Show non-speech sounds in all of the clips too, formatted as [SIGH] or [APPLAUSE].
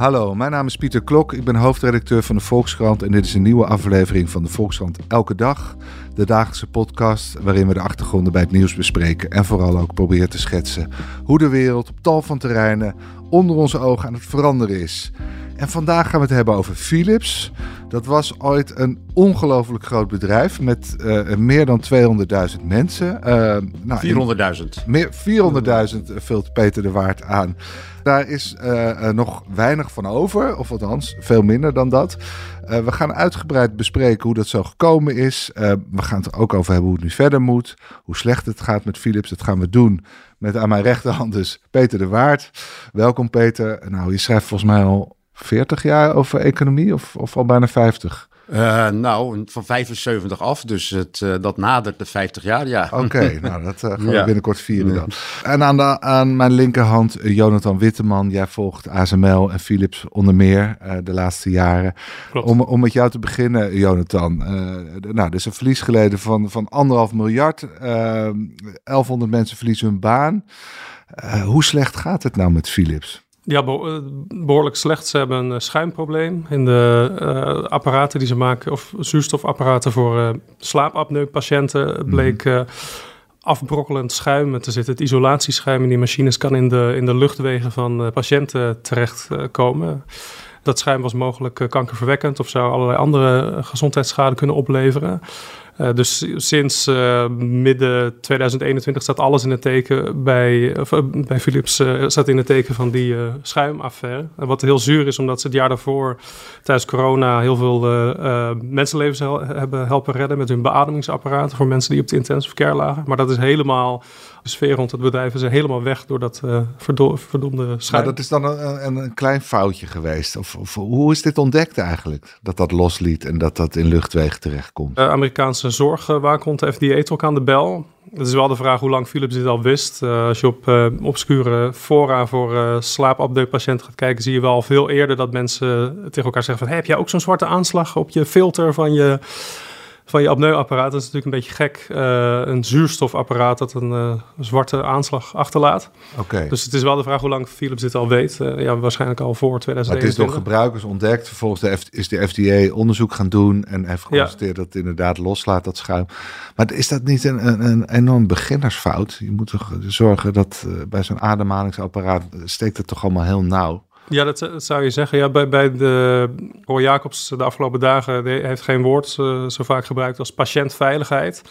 Hallo, mijn naam is Pieter Klok. Ik ben hoofdredacteur van de Volkskrant en dit is een nieuwe aflevering van de Volkskrant Elke Dag. De dagelijkse podcast waarin we de achtergronden bij het nieuws bespreken en vooral ook proberen te schetsen hoe de wereld op tal van terreinen onder onze ogen aan het veranderen is. En vandaag gaan we het hebben over Philips. Dat was ooit een ongelooflijk groot bedrijf met uh, meer dan 200.000 mensen. Uh, nou, 400.000. Meer 400.000 vult Peter de Waard aan. Daar is uh, nog weinig van over, of althans veel minder dan dat. we gaan uitgebreid bespreken hoe dat zo gekomen is. we gaan het er ook over hebben hoe het nu verder moet. Hoe slecht het gaat met Philips. Dat gaan we doen met aan mijn rechterhand dus Peter de Waard. Welkom Peter. Nou, je schrijft volgens mij al 40 jaar over economie of, of al bijna 50? Uh, nou, van 75 af, dus het, uh, dat nadert de 50 jaar, ja. Oké, okay, [LAUGHS] nou dat uh, gaan we ja. binnenkort vieren dan. En aan, de, aan mijn linkerhand Jonathan Witteman. Jij volgt ASML en Philips onder meer de laatste jaren. Om, om met jou te beginnen, Jonathan. nou, er is een verlies geleden van, van anderhalf miljard. 1100 mensen verliezen hun baan. hoe slecht gaat het nou met Philips? Ja, behoorlijk slecht. Ze hebben een schuimprobleem in de uh, apparaten die ze maken, of zuurstofapparaten voor uh, slaapapneupatiënten, bleek uh, afbrokkelend schuim Er zit. Het isolatieschuim in die machines kan in de, in de luchtwegen van patiënten terechtkomen. Dat schuim was mogelijk kankerverwekkend of zou allerlei andere gezondheidsschade kunnen opleveren. Uh, dus sinds uh, midden 2021 staat alles in het teken bij, uh, bij Philips staat in het teken van die schuimaffaire. wat heel zuur is, omdat ze het jaar daarvoor tijdens corona heel veel mensenlevens hel hebben helpen redden met hun beademingsapparaten voor mensen die op de intensive care lagen. Maar dat is helemaal de sfeer rond het bedrijf is helemaal weg door dat uh, verdomde schuim. Maar dat is dan een, een, klein foutje geweest. Of, of, hoe is dit ontdekt eigenlijk? Dat dat losliet en dat dat in luchtwegen terechtkomt? De Amerikaanse zorgwaakhond, de FDA, trok aan de bel. Het is wel de vraag hoe lang Philips dit al wist. Uh, als je op uh, obscure fora voor uh, slaapapneu-patiënten gaat kijken, zie je wel veel eerder dat mensen tegen elkaar zeggen van... Heb jij ook zo'n zwarte aanslag op je filter van je van je apneuapparaat. Dat is natuurlijk een beetje gek. Uh, een zuurstofapparaat dat een uh, zwarte aanslag achterlaat. Oké. Dus het is wel de vraag hoe lang Philips dit al weet. Uh, ja, waarschijnlijk al voor 2021. Maar het is door gebruikers ontdekt. Vervolgens de F is de FDA onderzoek gaan doen en heeft geconstateerd ja. dat het inderdaad loslaat, dat schuim. Maar is dat niet een, een, een enorm beginnersfout? Je moet toch zorgen dat bij zo'n ademhalingsapparaat steekt het toch allemaal heel nauw. Ja, dat, zou je zeggen. Ja, bij, bij de Roy Jacobs de afgelopen dagen heeft geen woord uh, zo vaak gebruikt als patiëntveiligheid.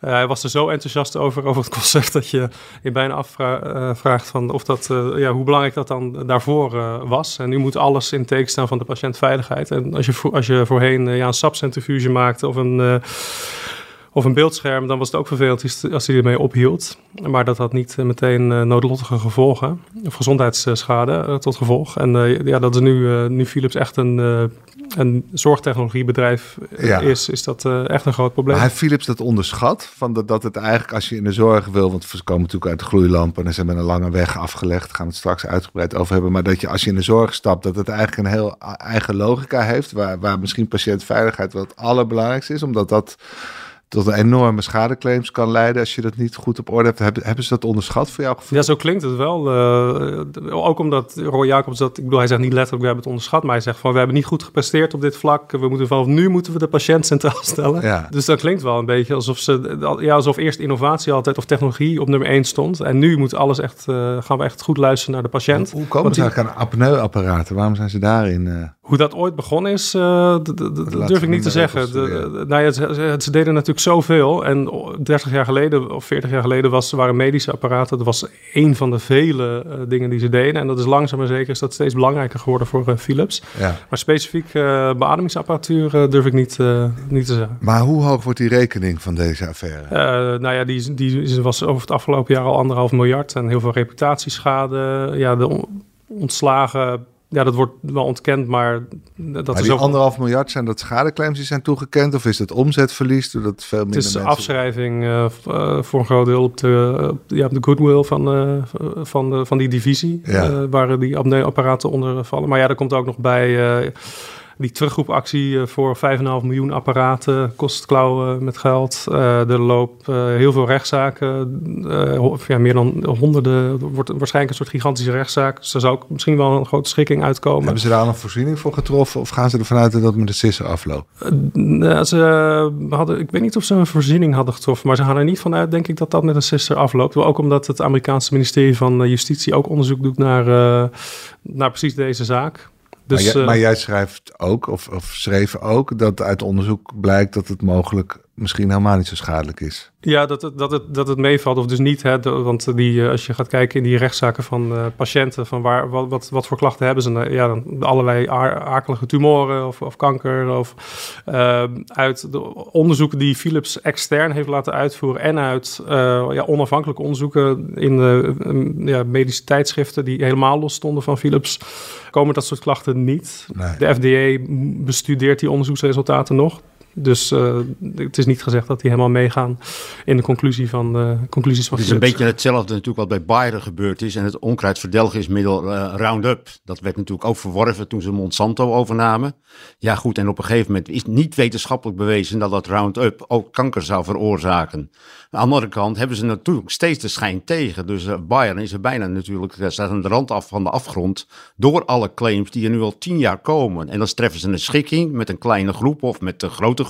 Uh, hij was er zo enthousiast over, over het [LAUGHS] concept, dat je je bijna afvraagt uh, van of dat, ja, hoe belangrijk dat dan daarvoor was. En nu moet alles in teken staan van de patiëntveiligheid. En als je, als je voorheen ja, een sapcentrifuge maakte of een of een beeldscherm, dan was het ook vervelend als hij ermee ophield. Maar dat had niet meteen uh, noodlottige gevolgen, of gezondheidsschade uh, tot gevolg. En uh, ja, dat is nu, nu Philips echt een, een zorgtechnologiebedrijf ja. is, is dat echt een groot probleem. Maar heeft Philips dat onderschat? Van dat, dat het eigenlijk als je in de zorg wil, want we komen natuurlijk uit de gloeilampen en ze hebben een lange weg afgelegd, gaan we het straks uitgebreid over hebben. Maar dat je als je in de zorg stapt, dat het eigenlijk een heel eigen logica heeft, waar, waar misschien patiëntveiligheid wel het allerbelangrijkste is, omdat dat tot een enorme schadeclaims kan leiden als je dat niet goed op orde hebt. Hebben, hebben ze dat onderschat voor jou gevoel? Ja, zo klinkt het wel. Uh, ook omdat Roy Jacobs dat, ik bedoel, hij zegt niet letterlijk we hebben het onderschat, maar hij zegt van we hebben niet goed gepresteerd op dit vlak. We moeten vanaf nu moeten we de patiënt centraal [LAUGHS] stellen. Ja. Dus dat klinkt wel een beetje alsof ze, ja, alsof eerst innovatie altijd of technologie op nummer 1 stond. En nu moet alles echt, uh, gaan we echt goed luisteren naar de patiënt. Hoe, hoe komen ze eigenlijk aan apneuapparaten? Waarom zijn ze daarin? Uh... Hoe dat ooit begonnen is, dat durf ik niet te zeggen. De, nou ja, ze, ze deden natuurlijk zoveel. En 30 jaar geleden of 40 jaar geleden was, waren medische apparaten. Dat was één van de vele uh, dingen die ze deden. En dat is langzaam maar zeker is dat steeds belangrijker geworden voor uh, Philips. Ja. Maar specifiek uh, beademingsapparatuur durf ik niet, niet te zeggen. Maar hoe hoog wordt die rekening van deze affaire? nou ja, die, die was over het afgelopen jaar al anderhalf miljard. En heel veel reputatieschade. Ja, de ontslagen ja, dat wordt wel ontkend, maar dat maar is die ook... anderhalf miljard, zijn dat schadeclaims die zijn toegekend? Of is het omzetverlies doordat veel Het minder is mensen... afschrijving uh, uh, voor een groot deel op de, op, ja, op de goodwill van, uh, van, de, van die divisie, Ja. waar die apneuapparaten onder vallen. Maar ja, er komt ook nog bij die terugroepactie voor 5,5 miljoen apparaten kost klauwen met geld. Uh, er loopt uh, heel veel rechtszaken. Ja, meer dan honderden. Er wordt waarschijnlijk een soort gigantische rechtszaak. Dus er zou ook misschien wel een grote schikking uitkomen. Hebben ze daar een voorziening voor getroffen? Of gaan ze ervan uit dat het met de sissen afloopt? ze hadden, ik weet niet of ze een voorziening hadden getroffen. Maar ze gaan er niet vanuit, denk ik, dat dat met een sister afloopt. Ook omdat het Amerikaanse ministerie van Justitie ook onderzoek doet naar, naar precies deze zaak. Dus, maar, jij, uh, maar, jij, schrijft ook, of, of schreef ook, dat uit onderzoek blijkt dat het mogelijk misschien helemaal niet zo schadelijk is. Ja, dat het, dat het, dat het meevalt of dus niet. Hè, de, want die, als je gaat kijken in die rechtszaken van uh, patiënten, van waar, wat, wat, wat voor klachten hebben ze? Ja, dan allerlei akelige tumoren of, of kanker. Of, uh, uit de onderzoeken die Philips extern heeft laten uitvoeren en uit uh, ja, onafhankelijke onderzoeken in de ja, medische tijdschriften die helemaal los stonden van Philips, komen dat soort klachten niet. Nee. De FDA bestudeert die onderzoeksresultaten nog. Dus uh, het is niet gezegd dat die helemaal meegaan in de conclusie van, uh, conclusies van Het is een beetje hetzelfde natuurlijk wat bij Bayer gebeurd is. En het onkruidverdelgingsmiddel uh, Roundup. Dat werd natuurlijk ook verworven toen ze Monsanto overnamen. Ja goed, en op een gegeven moment is niet wetenschappelijk bewezen dat dat Roundup ook kanker zou veroorzaken. Aan de andere kant hebben ze natuurlijk steeds de schijn tegen. Dus uh, Bayer is er bijna natuurlijk, staat aan de rand af van de afgrond. Door alle claims die er nu al tien jaar komen. En dan treffen ze een schikking met een kleine groep of met een grote groep.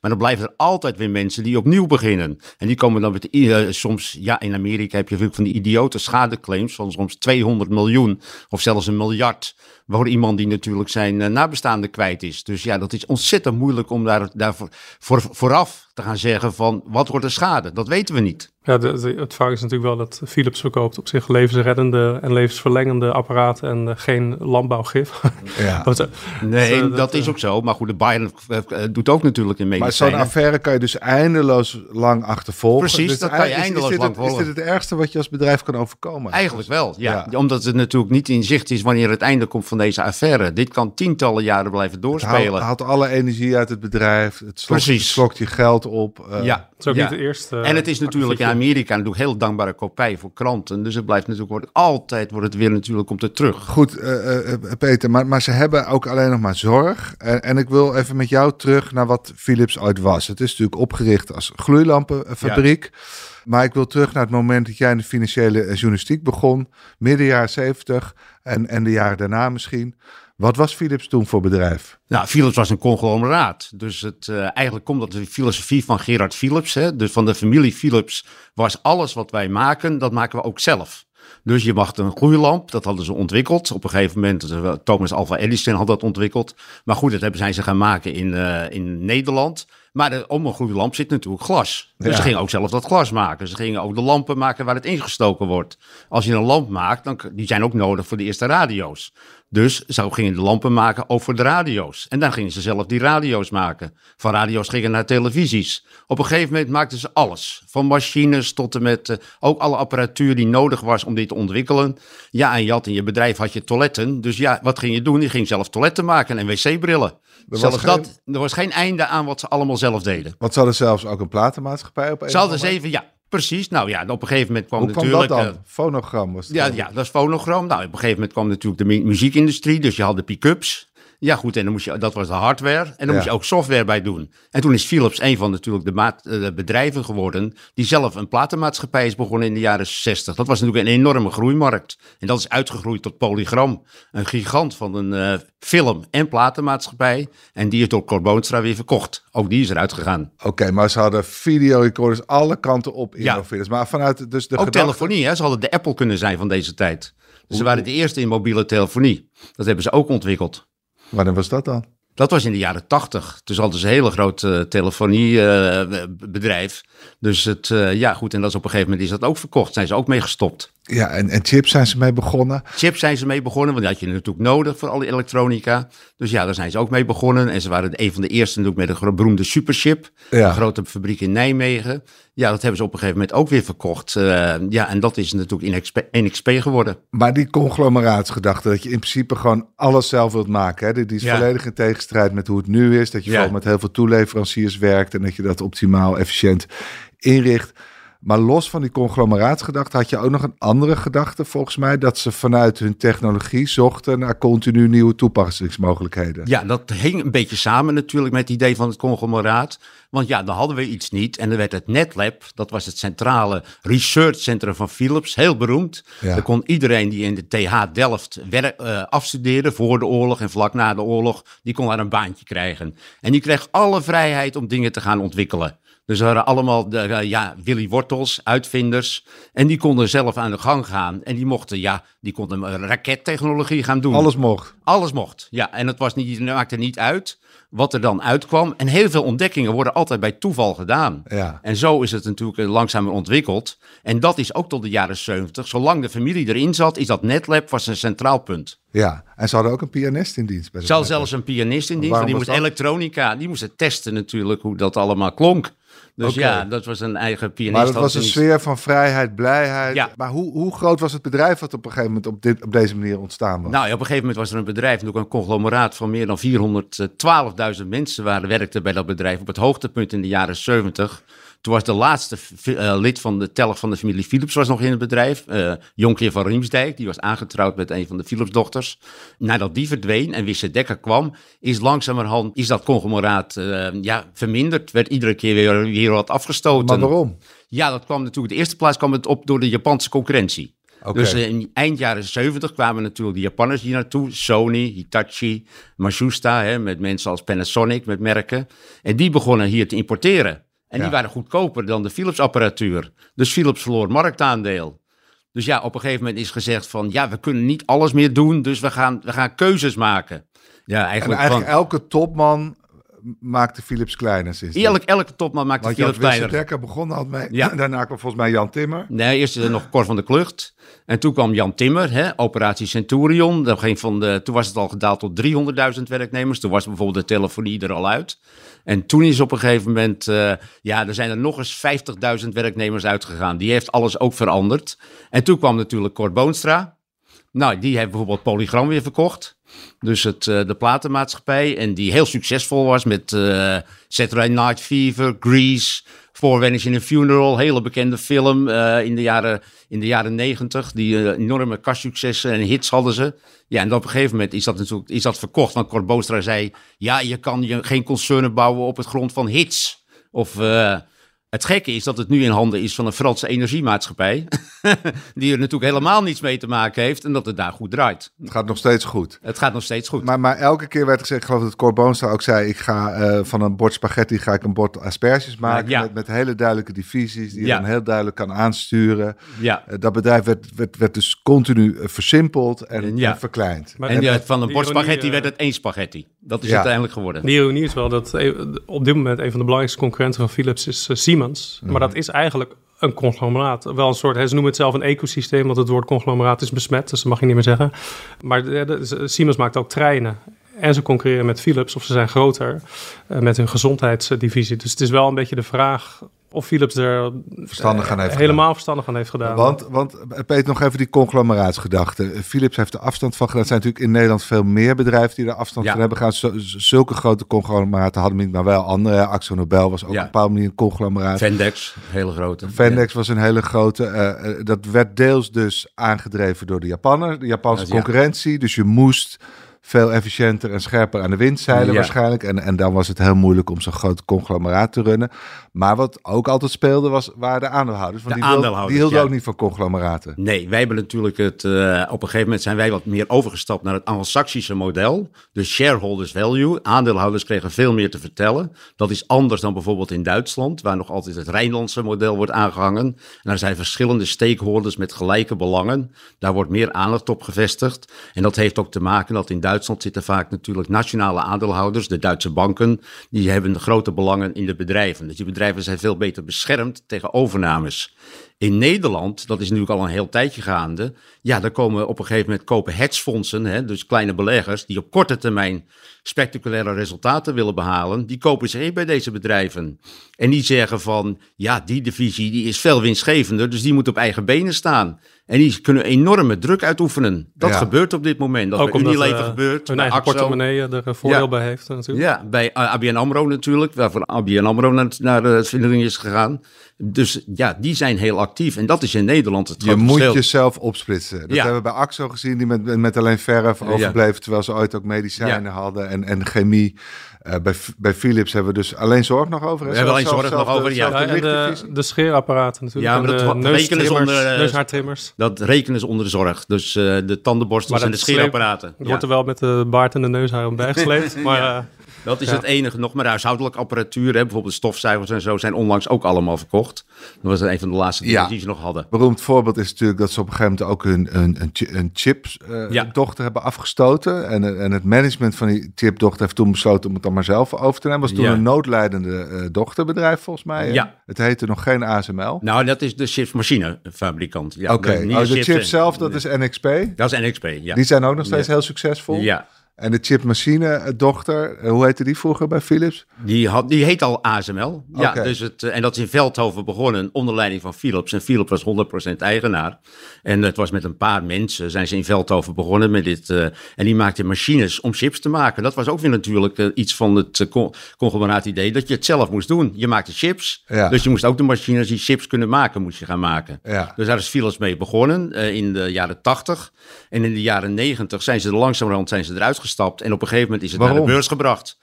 Maar dan blijven er altijd weer mensen die opnieuw beginnen. En die komen dan met uh, soms, ja, in Amerika heb je van die idiote schadeclaims van soms 200 miljoen of zelfs een miljard. Voor iemand die natuurlijk zijn uh, nabestaande kwijt is. Dus ja, dat is ontzettend moeilijk om daar, daar voor, voor, vooraf te gaan zeggen van wat wordt de schade. Dat weten we niet. Ja, de, de, het vaak is natuurlijk wel dat Philips verkoopt op zich levensreddende en levensverlengende apparaten en uh, geen landbouwgif. [LAUGHS] Ja. dat, nee, dat, dat, is ook zo. Maar goed, de Bayern uh, doet ook natuurlijk in Maar medicijnen. zo'n affaire kan je dus eindeloos lang achtervolgen. Precies, dus dat kan je is- eindeloos is, dit lang het, Is volgen. dit het ergste wat je als bedrijf kan overkomen? Eigenlijk wel, ja. Ja. Omdat het natuurlijk niet in zicht is wanneer het einde komt van deze affaire. Dit kan tientallen jaren blijven Het haalt, doorspelen. haalt alle energie uit het bedrijf. Het slokt, Precies. slokt je geld op. eh, ja, is ook ja. niet de eerste. En het is natuurlijk in. Amerika natuurlijk heel dankbare kopij voor kranten. Dus het blijft natuurlijk wordt, altijd wordt het weer natuurlijk komt het terug. Goed, eh, eh, Peter, maar, maar ze hebben ook alleen nog maar zorg. En, en ik wil even met jou terug naar wat Philips ooit was. Het is natuurlijk opgericht als gloeilampenfabriek. Maar ik wil terug naar het moment dat jij in de financiële eh, journalistiek begon. Midden jaren zeventig en, en de jaren daarna misschien. Wat was Philips toen voor bedrijf? Nou, Philips was een conglomeraat. Dus het, eh, eigenlijk komt dat de filosofie van Gerard Philips, hè, dus van de familie Philips, was alles wat wij maken, dat maken we ook zelf. Dus je mag een gloeilamp, dat hadden ze ontwikkeld. Op een gegeven moment, eh, Thomas Alva Edison had dat ontwikkeld. Maar goed, dat hebben zijn ze gaan maken in, eh, in Nederland. Maar de, om een gloeilamp zit natuurlijk glas. Dus Ja. ze gingen ook zelf dat glas maken. Ze gingen ook de lampen maken waar het ingestoken wordt. Als je een lamp maakt, dan, die zijn ook nodig voor de eerste radio's. Dus zo gingen de lampen maken ook voor de radio's. En dan gingen ze zelf die radio's maken. Van radio's gingen naar televisies. Op een gegeven moment maakten ze alles. Van machines tot en met eh, ook alle apparatuur die nodig was om dit te ontwikkelen. Ja, en je had in je bedrijf had je toiletten. Dus ja, wat ging je doen? Je ging zelf toiletten maken en wc-brillen. was Zelfs geen- dat, er was geen einde aan wat ze allemaal zelf deden. Want ze hadden zelfs ook een platenmaatschappij op een Ze hadden of ze andere even, ja, precies. Nou ja, op een gegeven moment kwam Hoe kwam natuurlijk... dat dan? eh, Fonogram was het ja, dan. ja, dat is fonogram. Nou, op een gegeven moment kwam natuurlijk de mu- muziekindustrie, dus je had de pick-ups. Ja, goed, en dan moest je, dat was de hardware. En dan Ja. moest je ook software bij doen. En toen is Philips een van natuurlijk de, maat, eh, de bedrijven geworden die zelf een platenmaatschappij is begonnen in de jaren 60. Dat was natuurlijk een enorme groeimarkt. En dat is uitgegroeid tot Polygram. Een gigant van een eh, film- en platenmaatschappij. En die is door Cor Boonstra weer verkocht. Ook die is eruit gegaan. Oké, maar ze hadden videorecorders alle kanten op in Ja. Maar vanuit dus de Ook gedachte- telefonie, hè? ze hadden de Apple kunnen zijn van deze tijd. Dus ze waren de eerste in mobiele telefonie. Dat hebben ze ook ontwikkeld. Wanneer was dat dan? Dat was in de jaren tachtig. Dus hadden ze een hele groot eh, telefoniebedrijf. dus het, eh, ja goed, en dat is op een gegeven moment is dat ook verkocht. Zijn ze ook mee gestopt. Ja, en, en chips zijn ze mee begonnen. Chips zijn ze mee begonnen, want die had je natuurlijk nodig voor alle elektronica. Dus ja, daar zijn ze ook mee begonnen. En ze waren een van de eerste natuurlijk met een beroemde superchip. Ja. Een grote fabriek in Nijmegen. Ja, dat hebben ze op een gegeven moment ook weer verkocht. Uh, ja, en dat is natuurlijk NXP, NXP geworden. Maar die conglomeraatsgedachte, dat je in principe gewoon alles zelf wilt maken. Hè? Die is ja. volledig in tegenstrijd met hoe het nu is. Dat je ja. vooral met heel veel toeleveranciers werkt en dat je dat optimaal, efficiënt inricht. Maar los van die conglomeraatsgedachte had je ook nog een andere gedachte, volgens mij, dat ze vanuit hun technologie zochten naar continu nieuwe toepassingsmogelijkheden. Ja, dat hing een beetje samen natuurlijk met het idee van het conglomeraat. Want ja, dan hadden we iets niet. En dan werd het NetLab, dat was het centrale researchcentrum van Philips, heel beroemd. Ja. Daar kon iedereen die in de TH Delft werk, uh, afstudeerde voor de oorlog en vlak na de oorlog, die kon daar een baantje krijgen. En die kreeg alle vrijheid om dingen te gaan ontwikkelen. Dus er waren allemaal de, uh, ja, Willy Wortels, uitvinders. En die konden zelf aan de gang gaan. En die mochten, ja, die konden rakettechnologie gaan doen. Alles mocht. Alles mocht, ja. En het, was niet, het maakte niet uit wat er dan uitkwam. En heel veel ontdekkingen worden altijd bij toeval gedaan. Ja. En zo is het natuurlijk langzamer ontwikkeld. En dat is ook tot de jaren 70. Zolang de familie erin zat, is dat NetLab was een centraal punt. Ja, en ze hadden ook een pianist in dienst. Bij Ze hadden zelfs een pianist in dienst. Die moest elektronica, die moest testen natuurlijk hoe dat allemaal klonk. Dus okay. ja, dat was een eigen pianist. Maar dat was een sfeer van vrijheid, blijheid. Ja. Maar hoe, hoe groot was het bedrijf wat op een gegeven moment op, dit, op deze manier ontstaan was? Nou, op een gegeven moment was er een bedrijf, een conglomeraat van meer dan 412.000 mensen waren, werkten bij dat bedrijf op het hoogtepunt in de jaren 70. Toen was de laatste uh, lid van de telg van de familie Philips was nog in het bedrijf. Uh, Jonkheer van Riemsdijk, die was aangetrouwd met een van de Philips-dochters. Nadat die verdween en Wisse Dekker kwam, is langzamerhand is dat conglomeraat uh, ja, verminderd. Werd iedere keer weer, weer wat afgestoten. Maar waarom? Ja, dat kwam natuurlijk. De eerste plaats kwam het op door de Japanse concurrentie. Okay. Dus in eind jaren 70 kwamen natuurlijk de Japanners hier naartoe. Sony, Hitachi, Matsushita, hè, met mensen als Panasonic, met merken. En die begonnen hier te importeren. En ja. die waren goedkoper dan de Philips-apparatuur. Dus Philips verloor marktaandeel. Dus ja, op een gegeven moment is gezegd van... ja, we kunnen niet alles meer doen, dus we gaan, we gaan keuzes maken. Ja, eigenlijk, en eigenlijk van, elke topman maakte Philips kleiner. Sinds elk, elke topman maakte Want Philips kleiner. Dekker begon al mee. Ja. [LAUGHS] Daarna kwam volgens mij Jan Timmer. Nee, eerst nog Cor van de Klucht. En toen kwam Jan Timmer, hè, operatie Centurion. Dat ging van de, toen was het al gedaald tot 300.000 werknemers. Toen was bijvoorbeeld de telefonie er al uit. En toen is op een gegeven moment, uh, ja, er zijn er nog eens 50.000 werknemers uitgegaan. Die heeft alles ook veranderd. En toen kwam natuurlijk Cor Boonstra. Nou, die heeft bijvoorbeeld Polygram weer verkocht. Dus het, uh, de platenmaatschappij. En die heel succesvol was met uh, Saturday Night Fever, Grease, Four Weddings in a Funeral. Hele bekende film uh, in, de jaren, in de jaren negentig. Die enorme kastsuccessen en hits hadden ze. Ja, en op een gegeven moment is dat natuurlijk is dat verkocht. Want Cor Boostra zei, ja, je kan je geen concernen bouwen op het grond van hits. Of... Het gekke is dat het nu in handen is van een Franse energiemaatschappij. [LAUGHS] die er natuurlijk helemaal niets mee te maken heeft. En dat het daar goed draait. Het gaat nog steeds goed. Het gaat nog steeds goed. Maar, maar elke keer werd gezegd, ik geloof dat Cor Boonstra ook zei... ik ga uh, van een bord spaghetti ga ik een bord asperges maken. Ja. Met, met, hele duidelijke divisies die je ja. dan heel duidelijk kan aansturen. Ja. Uh, dat bedrijf werd, werd, werd dus continu uh, versimpeld en, en verkleind. Maar, en, en van een bord spaghetti werd het één spaghetti. Dat is uiteindelijk geworden. De ironie is wel dat op dit moment een van de belangrijkste concurrenten van Philips is Siemens. Maar mm. dat is eigenlijk een conglomeraat. Wel een soort, ze noemen het zelf een ecosysteem, want het woord conglomeraat is besmet, dus dat mag je niet meer zeggen. Maar de, Siemens maakt ook treinen. En ze concurreren met Philips, of ze zijn groter uh, met hun gezondheidsdivisie. Dus het is wel een beetje de vraag of Philips er verstandig aan heeft helemaal gedaan. verstandig aan heeft gedaan. Want, want Peter, nog even die conglomeraatsgedachte. Philips heeft er afstand van gedaan. Er zijn natuurlijk in Nederland veel meer bedrijven die er afstand ja. van hebben gaan. Zulke grote conglomeraten hadden we niet, maar wel andere. Axo Nobel was ook ja. op een bepaalde manier een conglomeraat. Vendex, hele grote. Vendex ja. was een hele grote. Uh, dat werd deels dus aangedreven door de Japaner, de Japanse concurrentie. Dus je moest veel efficiënter en scherper aan de wind zeilen ja. waarschijnlijk. En, en dan was het heel moeilijk om zo'n groot conglomeraat te runnen. Maar wat ook altijd speelde, was, waren de aandeelhouders. Want de die, aandeelhouders, die hielden ja. ook niet van conglomeraten. Nee, wij hebben natuurlijk het... Uh, op een gegeven moment zijn wij wat meer overgestapt naar het Anglo-Saxische model. Dus shareholders value. Aandeelhouders kregen veel meer te vertellen. Dat is anders dan bijvoorbeeld in Duitsland, waar nog altijd het Rijnlandse model wordt aangehangen. En daar zijn verschillende stakeholders met gelijke belangen. Daar wordt meer aandacht op gevestigd. En dat heeft ook te maken dat in Duitsland zitten vaak natuurlijk nationale aandeelhouders. De Duitse banken, die hebben grote belangen in de bedrijven. Dus die bedrijven zijn veel beter beschermd tegen overnames. In Nederland, dat is natuurlijk al een heel tijdje gaande. Ja, daar komen op een gegeven moment kopen hedgefondsen, hè, dus kleine beleggers, die op korte termijn spectaculaire resultaten willen behalen. Die kopen zich in bij deze bedrijven. En die zeggen van, ja, die divisie die is veel winstgevender, dus die moet op eigen benen staan. En die kunnen enorme druk uitoefenen. Dat Ja. gebeurt op dit moment. Dat Ook omdat Unilever eh, gebeurt. hun eigen Axo. portemonnee er een voordeel Ja. bij heeft natuurlijk. Ja, bij eh, ABN AMRO natuurlijk, waarvan ABN AMRO naar, naar de vindering is gegaan. Dus ja, die zijn heel actief. En dat is in Nederland het Je grote moet verschil. jezelf opsplitsen. Dat Ja. hebben we bij AXO gezien, die met, met alleen verf Ja. overbleven, terwijl ze ooit ook medicijnen hadden en, en chemie. Eh, bij, bij Philips hebben we dus alleen zorg nog over. hè? We hebben alleen zorg zelf nog de- over, ja. zelf Ja, de en de, de scheerapparaten natuurlijk. Ja, maar en dat de rekenen onder, eh, neushaartrimmers. Dat rekenen ze onder de zorg. Dus eh, de tandenborstels Maar en de scheerapparaten. Ja. wordt er wel met de baard en de neushaar bijgesleept. [LAUGHS] Maar Ja. Eh, Dat is Ja. het enige nog. Maar huishoudelijke apparatuur, hè, bijvoorbeeld stofzuigers en zo, zijn onlangs ook allemaal verkocht. Dat was een van de laatste dingen Ja. die ze nog hadden. beroemd voorbeeld is natuurlijk dat ze op een gegeven moment ook hun, een, een, een chip-dochter Ja. hebben afgestoten. En, eh, en het management van die chipdochter heeft toen besloten om het dan maar zelf over te nemen. was toen een noodlijdende eh, dochterbedrijf volgens mij. Ja. Het heette nog geen ASML. Nou, dat is de chipsmachinefabrikant. Ja, Oké, niet oh, de chips chip en- zelf, dat is NXP. Dat is NXP, ja. Die zijn ook nog steeds heel succesvol. Ja, En de chipmachine-dochter, eh, hoe heette die vroeger bij Philips? die, had, die heet al ASML. Ja, dus het, eh, en dat is in Veldhoven begonnen onder leiding van Philips. En Philips was 100% eigenaar. En het was met een paar mensen zijn ze in Veldhoven begonnen met dit. eh, en die maakten machines om chips te maken. Dat was ook weer natuurlijk eh, iets van het eh, con- conglomeraat idee dat je het zelf moest doen. Je maakte chips, Ja. dus je moest ook de machines die chips kunnen maken, moest je gaan maken. Ja. Dus daar is Philips mee begonnen eh, in de jaren 80. En in de jaren 90 zijn ze er langzamerhand zijn ze eruit gestapt. En op een gegeven moment is het naar de beurs gebracht.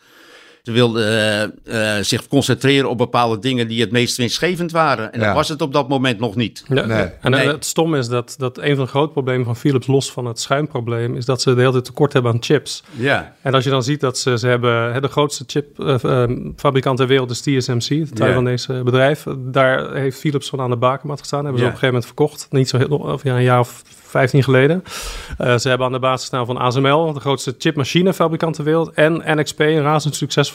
Ze wilden eh, eh, zich concentreren op bepaalde dingen die het meest winstgevend waren. En Ja. dat was het op dat moment nog niet. Ja, Nee. En Nee. het stom is dat, dat een van de grote problemen van Philips, los van het schuimprobleem, is dat ze de hele tijd tekort hebben aan chips. Ja, En als je dan ziet dat ze, ze hebben hè, de grootste chipfabrikant ter wereld is TSMC, het Taiwanese bedrijf. Daar heeft Philips van aan de bakermat gestaan. Hebben ze Ja. op een gegeven moment verkocht. Niet zo heel, of ja, een jaar of 15 geleden. Eh, ze hebben aan de basis gestaan van ASML, de grootste chipmachinefabrikant ter wereld. En NXP, een razend succesvol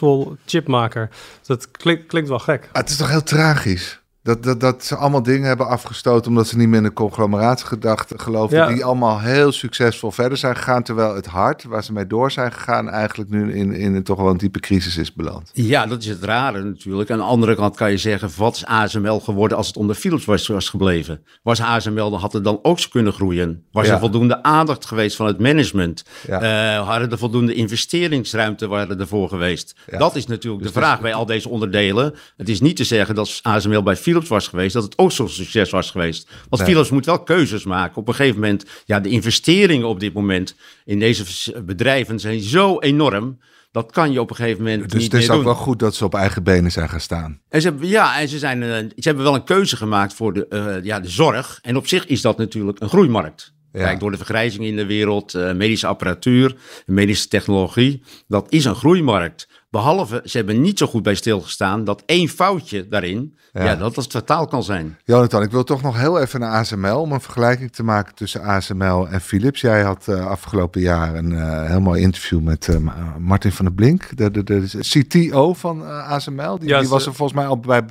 chipmaker. Dus dat klinkt, klinkt wel gek. Ah, het is toch heel tragisch? Dat, dat, dat ze allemaal dingen hebben afgestoten omdat ze niet meer in de conglomeraatgedachte geloofden. Ja. Die allemaal heel succesvol verder zijn gegaan. Terwijl het hart waar ze mee door zijn gegaan eigenlijk nu in, in een toch wel een diepe crisis is beland. ja, dat is het rare natuurlijk. Aan de andere kant kan je zeggen, wat is ASML geworden als het onder Philips was, was gebleven? Was ASML, dan had het dan ook kunnen groeien? Was Ja. er voldoende aandacht geweest van het management? Ja. Eh, hadden er voldoende investeringsruimte waren ervoor geweest? Ja. Dat is natuurlijk Dus de vraag bij al deze onderdelen. Het is niet te zeggen dat ASML bij Philips was geweest, dat het ook zo'n succes was geweest. Want Nee. Philips moet wel keuzes maken. Op een gegeven moment, ja, de investeringen op dit moment in deze bedrijven zijn zo enorm. Dat kan je op een gegeven moment Dus niet het is ook doen. wel goed dat ze op eigen benen zijn gaan staan. En ze hebben, ja, en ze, zijn, eh, ze hebben wel een keuze gemaakt voor de, eh, ja, de zorg. En op zich is dat natuurlijk een groeimarkt. Ja. Kijk, door de vergrijzing in de wereld, eh, medische apparatuur, medische technologie, dat is een groeimarkt. Behalve, ze hebben niet zo goed bij stilgestaan dat één foutje daarin, Ja. ja, dat dat fataal kan zijn. Jonathan, ik wil toch nog heel even naar ASML om een vergelijking te maken tussen ASML en Philips. Jij had eh, afgelopen jaar een eh, heel mooi interview met eh, Ma- Martin van der Blink, de, de, de CTO van ASML. Die, Ja, die ze- was er volgens mij al bij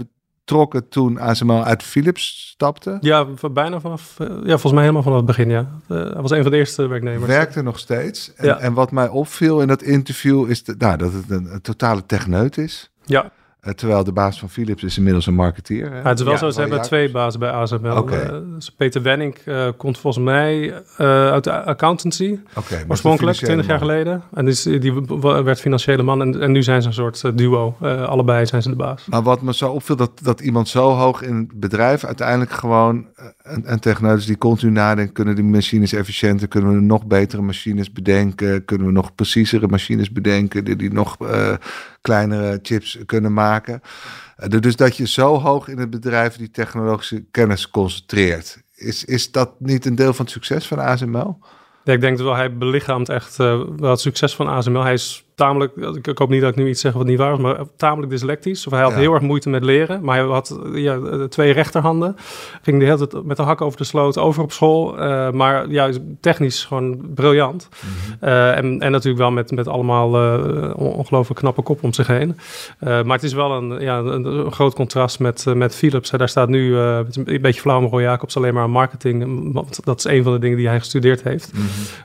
betrokken toen ASML uit Philips stapte. Ja, bijna vanaf, eh, ja, volgens mij helemaal vanaf het begin, ja. Eh, hij was een van de eerste werknemers. Werkte nog steeds. En, Ja. en wat mij opviel in dat interview is de, nou, dat het een, een totale techneut is. Ja, terwijl de baas van Philips is inmiddels een marketeer. Hè? Ja, het is wel Ja, zo, ze hebben twee bazen bij ASML. Eh, dus Peter Wenning eh, komt volgens mij eh, uit de accountancy, Oké, maar oorspronkelijk, 20 jaar geleden. En die w- werd financiële man en, en nu zijn ze een soort eh, duo. Eh, allebei zijn ze de baas. Maar wat me zo opviel, dat, dat iemand zo hoog in het bedrijf uiteindelijk gewoon eh, een, een techneut is die continu nadenkt, kunnen die machines efficiënter, kunnen we nog betere machines bedenken, kunnen we nog preciezere machines bedenken, die, die nog eh, kleinere chips kunnen maken. Eh, dus dat je zo hoog in het bedrijf die technologische kennis concentreert. Is, is dat niet een deel van het succes van ASML? Ja, ik denk dat wel, hij belichaamt echt eh, wel het succes van ASML. Hij is tamelijk, ik, ik hoop niet dat ik nu iets zeg wat niet waar is, maar tamelijk dyslectisch. Of hij had Ja. heel erg moeite met leren, maar hij had ja, twee rechterhanden. Ging de hele tijd met de hak over de sloot over op school. Eh, maar ja, technisch gewoon briljant. Eh, en, en natuurlijk wel met, met allemaal eh, on- ongelooflijk knappe kop om zich heen. Maar het is wel een, ja, een, een groot contrast met, met Philips. Daar staat nu, het een beetje flauw Roy Jacobs, alleen maar aan marketing. Want dat is een van de dingen die hij gestudeerd heeft.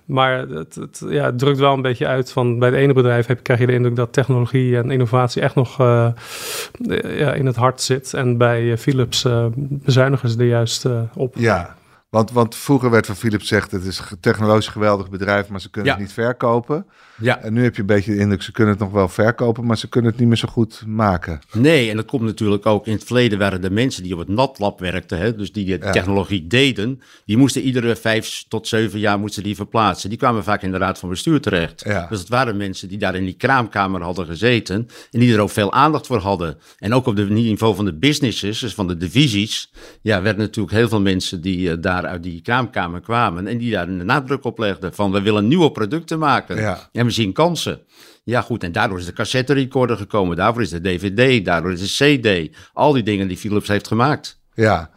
Maar het, het, ja, het drukt wel een beetje uit van bij het ene bedrijf heb, krijg je de indruk dat technologie en innovatie echt nog eh, eh, ja, in het hart zit. En bij eh, Philips eh, bezuinigen ze er juist eh, op. Ja, want, want vroeger werd van Philips gezegd... het is een technologisch geweldig bedrijf, maar ze kunnen Ja. het niet verkopen. Ja, En nu heb je een beetje de indruk, ze kunnen het nog wel verkopen... maar ze kunnen het niet meer zo goed maken. nee, en dat komt natuurlijk ook in het verleden waren de mensen die op het NatLab werkten, hè, dus die de Ja. technologie deden, die moesten iedere vijf tot zeven jaar moesten die verplaatsen. Die kwamen vaak in de raad van bestuur terecht. Ja. Dus het waren mensen die daar in die kraamkamer hadden gezeten en die er ook veel aandacht voor hadden. En ook op het niveau van de businesses, dus van de divisies, ja, werden natuurlijk heel veel mensen die eh, daar uit die kraamkamer kwamen en die daar een nadruk op legden van we willen nieuwe producten maken. Ja. En zien kansen. Ja, goed. En daardoor is de cassette recorder gekomen. Daarvoor is de DVD. Daardoor is de CD. Al die dingen die Philips heeft gemaakt. Ja,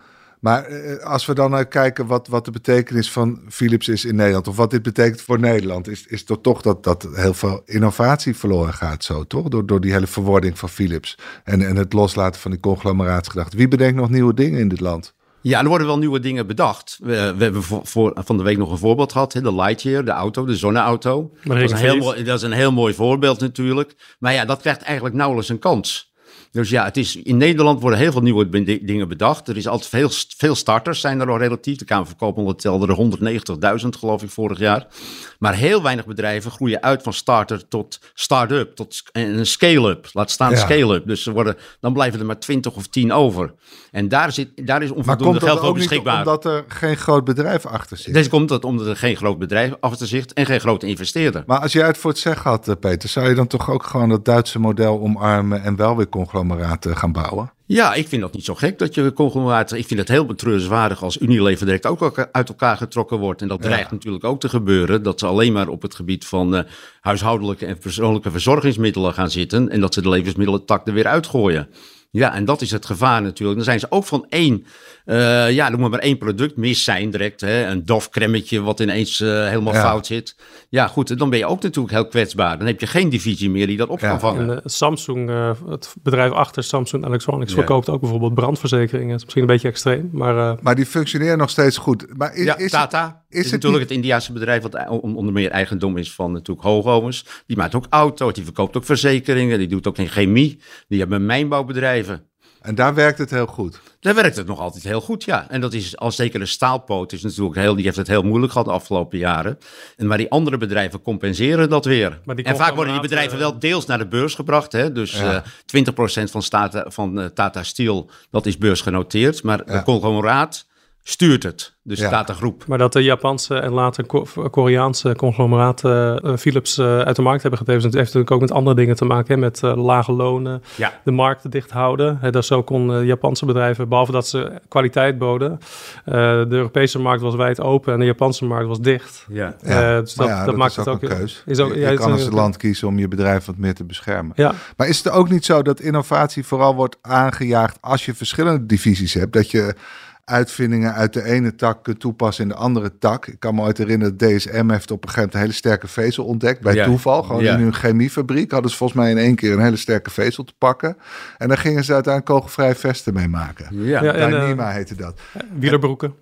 maar eh, als we dan naar kijken wat, wat de betekenis van Philips is in Nederland... of wat dit betekent voor Nederland... is, is toch, toch dat, dat heel veel innovatie verloren gaat zo, toch? Door, door die hele verwording van Philips... En, en het loslaten van die conglomeraatsgedachte. Wie bedenkt nog nieuwe dingen in dit land? Ja, er worden wel nieuwe dingen bedacht. We, we hebben voor, voor- van de week nog een voorbeeld gehad. Hè? De Lightyear, de auto, de zonneauto. Dat is, een heel mooi, dat is een heel mooi voorbeeld natuurlijk. Maar ja, dat krijgt eigenlijk nauwelijks een kans. Dus ja, het is, in Nederland worden heel veel nieuwe dingen bedacht. Er is altijd veel, veel starters, zijn er al relatief. De Kamer van Koophandel telde er 190.000 geloof ik vorig jaar. Maar heel weinig bedrijven groeien uit van starter tot start-up, tot een scale-up. Laat staan Ja. scale-up. Dus er worden, dan blijven er maar 20 of 10 over. En daar, zit, daar is onvoldoende dat geld voor beschikbaar. omdat er geen groot bedrijf achter zit? Deze komt dat omdat er geen groot bedrijf achter zit en geen grote investeerder. Maar als jij het voor het zeggen had, eh, Peter... zou je dan toch ook gewoon het Duitse model omarmen... en wel weer gaan bouwen? Ja, ik vind dat niet zo gek dat je conglomeraten. Ik vind het heel betreurenswaardig als Unilever direct ook uit elkaar getrokken wordt. En dat dreigt natuurlijk ook te gebeuren. Dat ze alleen maar op het gebied van eh, huishoudelijke en persoonlijke verzorgingsmiddelen gaan zitten. En dat ze de levensmiddelentak er weer uitgooien. Ja, en dat is het gevaar natuurlijk. Dan zijn ze ook van één, eh, ja, noem maar, maar één product mis zijn direct. Hè? Een dof cremmetje wat ineens eh, helemaal Ja. fout zit. Ja, goed, dan ben je ook natuurlijk heel kwetsbaar. Dan heb je geen divisie meer die dat op Ja. kan vangen. En eh, Samsung, eh, het bedrijf achter Samsung Electronics, Ja. verkoopt ook bijvoorbeeld brandverzekeringen. Dat is misschien een beetje extreem, maar eh, Maar die functioneren nog steeds goed. Maar is, Ja, is Tata is is, het natuurlijk niet- het Indiaanse bedrijf wat onder meer eigendom is van natuurlijk Hoogovens. Die maakt ook auto's, die verkoopt ook verzekeringen, die doet ook in chemie. Die hebben mijnbouwbedrijven. En daar werkt het heel goed. Daar werkt het nog altijd heel goed, ja. En dat is als zeker de staalpoot is natuurlijk heel, die heeft het heel moeilijk gehad de afgelopen jaren. En maar die andere bedrijven compenseren dat weer. Maar die en vaak worden die bedrijven wel deels naar de beurs gebracht. Hè? Dus Ja. eh 20% van, Tata, van eh, Tata Steel, dat is beursgenoteerd. Maar Ja. de conglomeraat stuurt het. Dus Ja. Tata Groep. Maar dat de Japanse en later Ko- Koreaanse conglomeraten eh, Philips eh, uit de markt hebben gedreven, dat heeft natuurlijk ook met andere dingen te maken, hè, met eh, lage lonen, Ja. de markten dicht houden. Hè, dus zo kon eh, Japanse bedrijven, behalve dat ze kwaliteit boden, eh, de Europese markt was wijd open en de Japanse markt was dicht. Ja. Ja, Eh, dus dat, ja, dat, maakt is het ook. een keus. Is ook, je kan als een- land kiezen om je bedrijf wat meer te beschermen. Ja, Maar is het ook niet zo dat innovatie vooral wordt aangejaagd als je verschillende divisies hebt? Dat je uitvindingen uit de ene tak kunt toepassen in de andere tak. Ik kan me ooit herinneren, dat DSM heeft op een gegeven moment een hele sterke vezel ontdekt. Bij Ja. toeval, gewoon Ja. in hun chemiefabriek hadden ze volgens mij in één keer een hele sterke vezel te pakken. En daar gingen ze uiteindelijk kogelvrij vesten mee maken. Ja. Ja, en, eh, heette dat. wielerbroeken.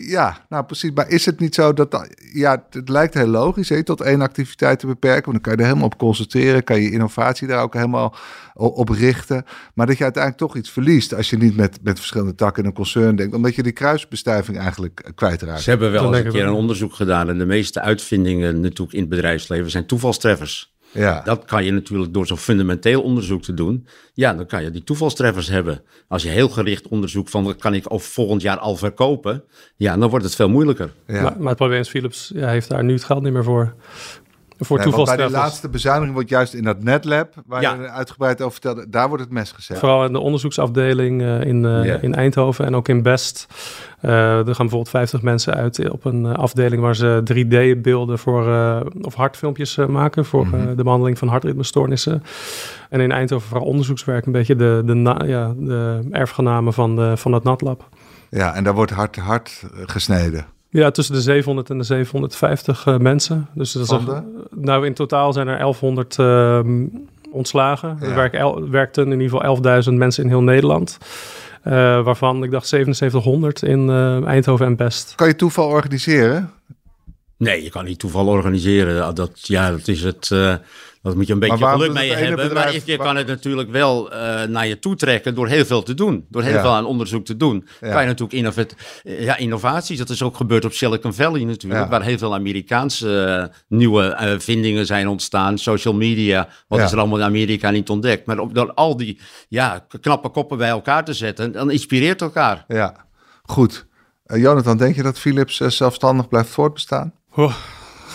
Ja, nou precies. Maar is het niet zo dat... Ja, het lijkt heel logisch, hè, tot één activiteit te beperken. Want dan kan je er helemaal op concentreren. Kan je innovatie daar ook helemaal op richten. Maar dat je uiteindelijk toch iets verliest... als je niet met, met verschillende takken in een concern denkt. Omdat je die kruisbestuiving eigenlijk kwijtraakt. Ze hebben wel eens een keer een onderzoek gedaan. En de meeste uitvindingen natuurlijk in het bedrijfsleven zijn toevalstreffers. Ja, Dat kan je natuurlijk door zo'n fundamenteel onderzoek te doen. Ja, dan kan je die toevalstreffers hebben. Als je heel gericht onderzoek van, kan ik over volgend jaar al verkopen? Ja, dan wordt het veel moeilijker. ja. Maar, maar het probleem is, Philips ja, heeft daar nu het geld niet meer voor. Voor Nee, bij de laatste bezuiniging wordt juist in dat netlab, waar Ja. je uitgebreid over vertelde, daar wordt het mes gezet. Vooral in de onderzoeksafdeling eh, in, eh, in Eindhoven en ook in Best. Eh, er gaan bijvoorbeeld 50 mensen uit op een afdeling waar ze 3D-beelden voor of hartfilmpjes maken voor Mhm. de behandeling van hartritmestoornissen. En in Eindhoven vooral onderzoekswerk, een beetje de, de, na- ja, de erfgenamen van, de, van het NatLab. Ja, en daar wordt hard, hard gesneden. Ja, tussen de 700 en de 750 eh, mensen. Dus dat is nou, in totaal zijn er 1100 ehm, ontslagen. Ja. Er werken el- werkten in ieder geval 11.000 mensen in heel Nederland. Eh, waarvan ik dacht 7700 in eh, Eindhoven en Best. Kan je toeval organiseren? Nee, je kan niet toeval organiseren. Dat, ja, dat is het. Eh, dat moet je een beetje waarom geluk mee hebben. bedrijf- maar je waar- kan het natuurlijk wel eh, naar je toe trekken door heel veel te doen. Door heel Ja. veel aan onderzoek te doen. Ja. Kan je natuurlijk innovat ja, innovaties. Dat is ook gebeurd op Silicon Valley natuurlijk. Ja. Waar heel veel Amerikaanse eh, nieuwe eh, vindingen zijn ontstaan. Social media. Wat Ja. is er allemaal in Amerika niet ontdekt. Maar op, door al die ja, knappe koppen bij elkaar te zetten. Dan inspireert elkaar. Ja, goed. Eh, Jonathan, denk je dat Philips eh, zelfstandig blijft voortbestaan? Oh,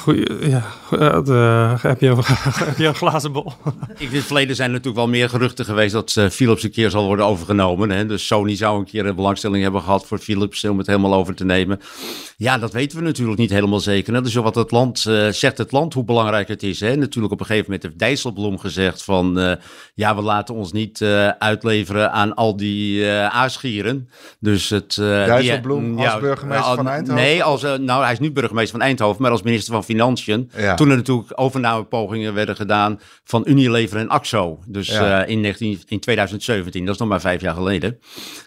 goeie, ja, eh, de- [LAUGHS] heb, je, een- [LAUGHS] heb je een glazen bol? In het verleden zijn er natuurlijk wel meer geruchten geweest dat eh, Philips een keer zal worden overgenomen. Hè? Dus Sony zou een keer een belangstelling hebben gehad voor Philips om het helemaal over te nemen. Ja, dat weten we natuurlijk niet helemaal zeker. Dat is wat het land eh, zegt, het land, hoe belangrijk het is. Hè? Natuurlijk op een gegeven moment heeft Dijsselbloem gezegd van... eh, ja, we laten ons niet eh, uitleveren aan al die eh aasgieren. Dus het... eh, die- Dijsselbloem als burgemeester nou, van Eindhoven? Nee, als, nou, hij is nu burgemeester van Eindhoven, maar als minister van Financiën. Ja. Toen er natuurlijk overnamepogingen werden gedaan van Unilever en Axo. Dus Ja. eh, in, 19, in 2017, dat is nog maar vijf jaar geleden.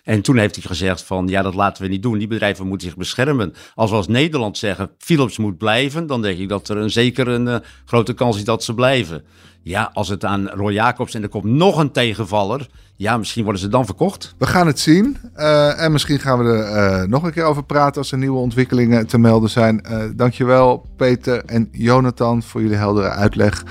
En toen heeft hij gezegd van, ja, dat laten we niet doen. Die bedrijven moeten zich beschermen. Als we als Nederland zeggen, Philips moet blijven, dan denk ik dat er een, zeker een eh, grote kans is dat ze blijven. Ja, als het aan Roy Jacobs en er komt nog een tegenvaller, ja, misschien worden ze dan verkocht. We gaan het zien. Eh, en misschien gaan we er eh, nog een keer over praten als er nieuwe ontwikkelingen te melden zijn. Eh dankjewel Peter en Jonathan voor jullie heldere uitleg.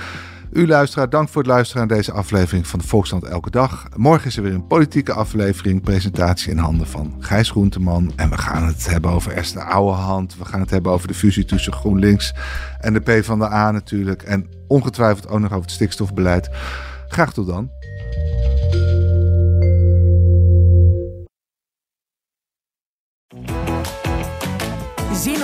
U luisteraar, dank voor het luisteren aan deze aflevering van de Volksstand Elke Dag. Morgen is er weer een politieke aflevering, presentatie in handen van Gijs Groenteman. En we gaan het hebben over Esther Ouwehand. We gaan het hebben over de fusie tussen GroenLinks en de PvdA natuurlijk. En ongetwijfeld ook nog over het stikstofbeleid. Graag tot dan.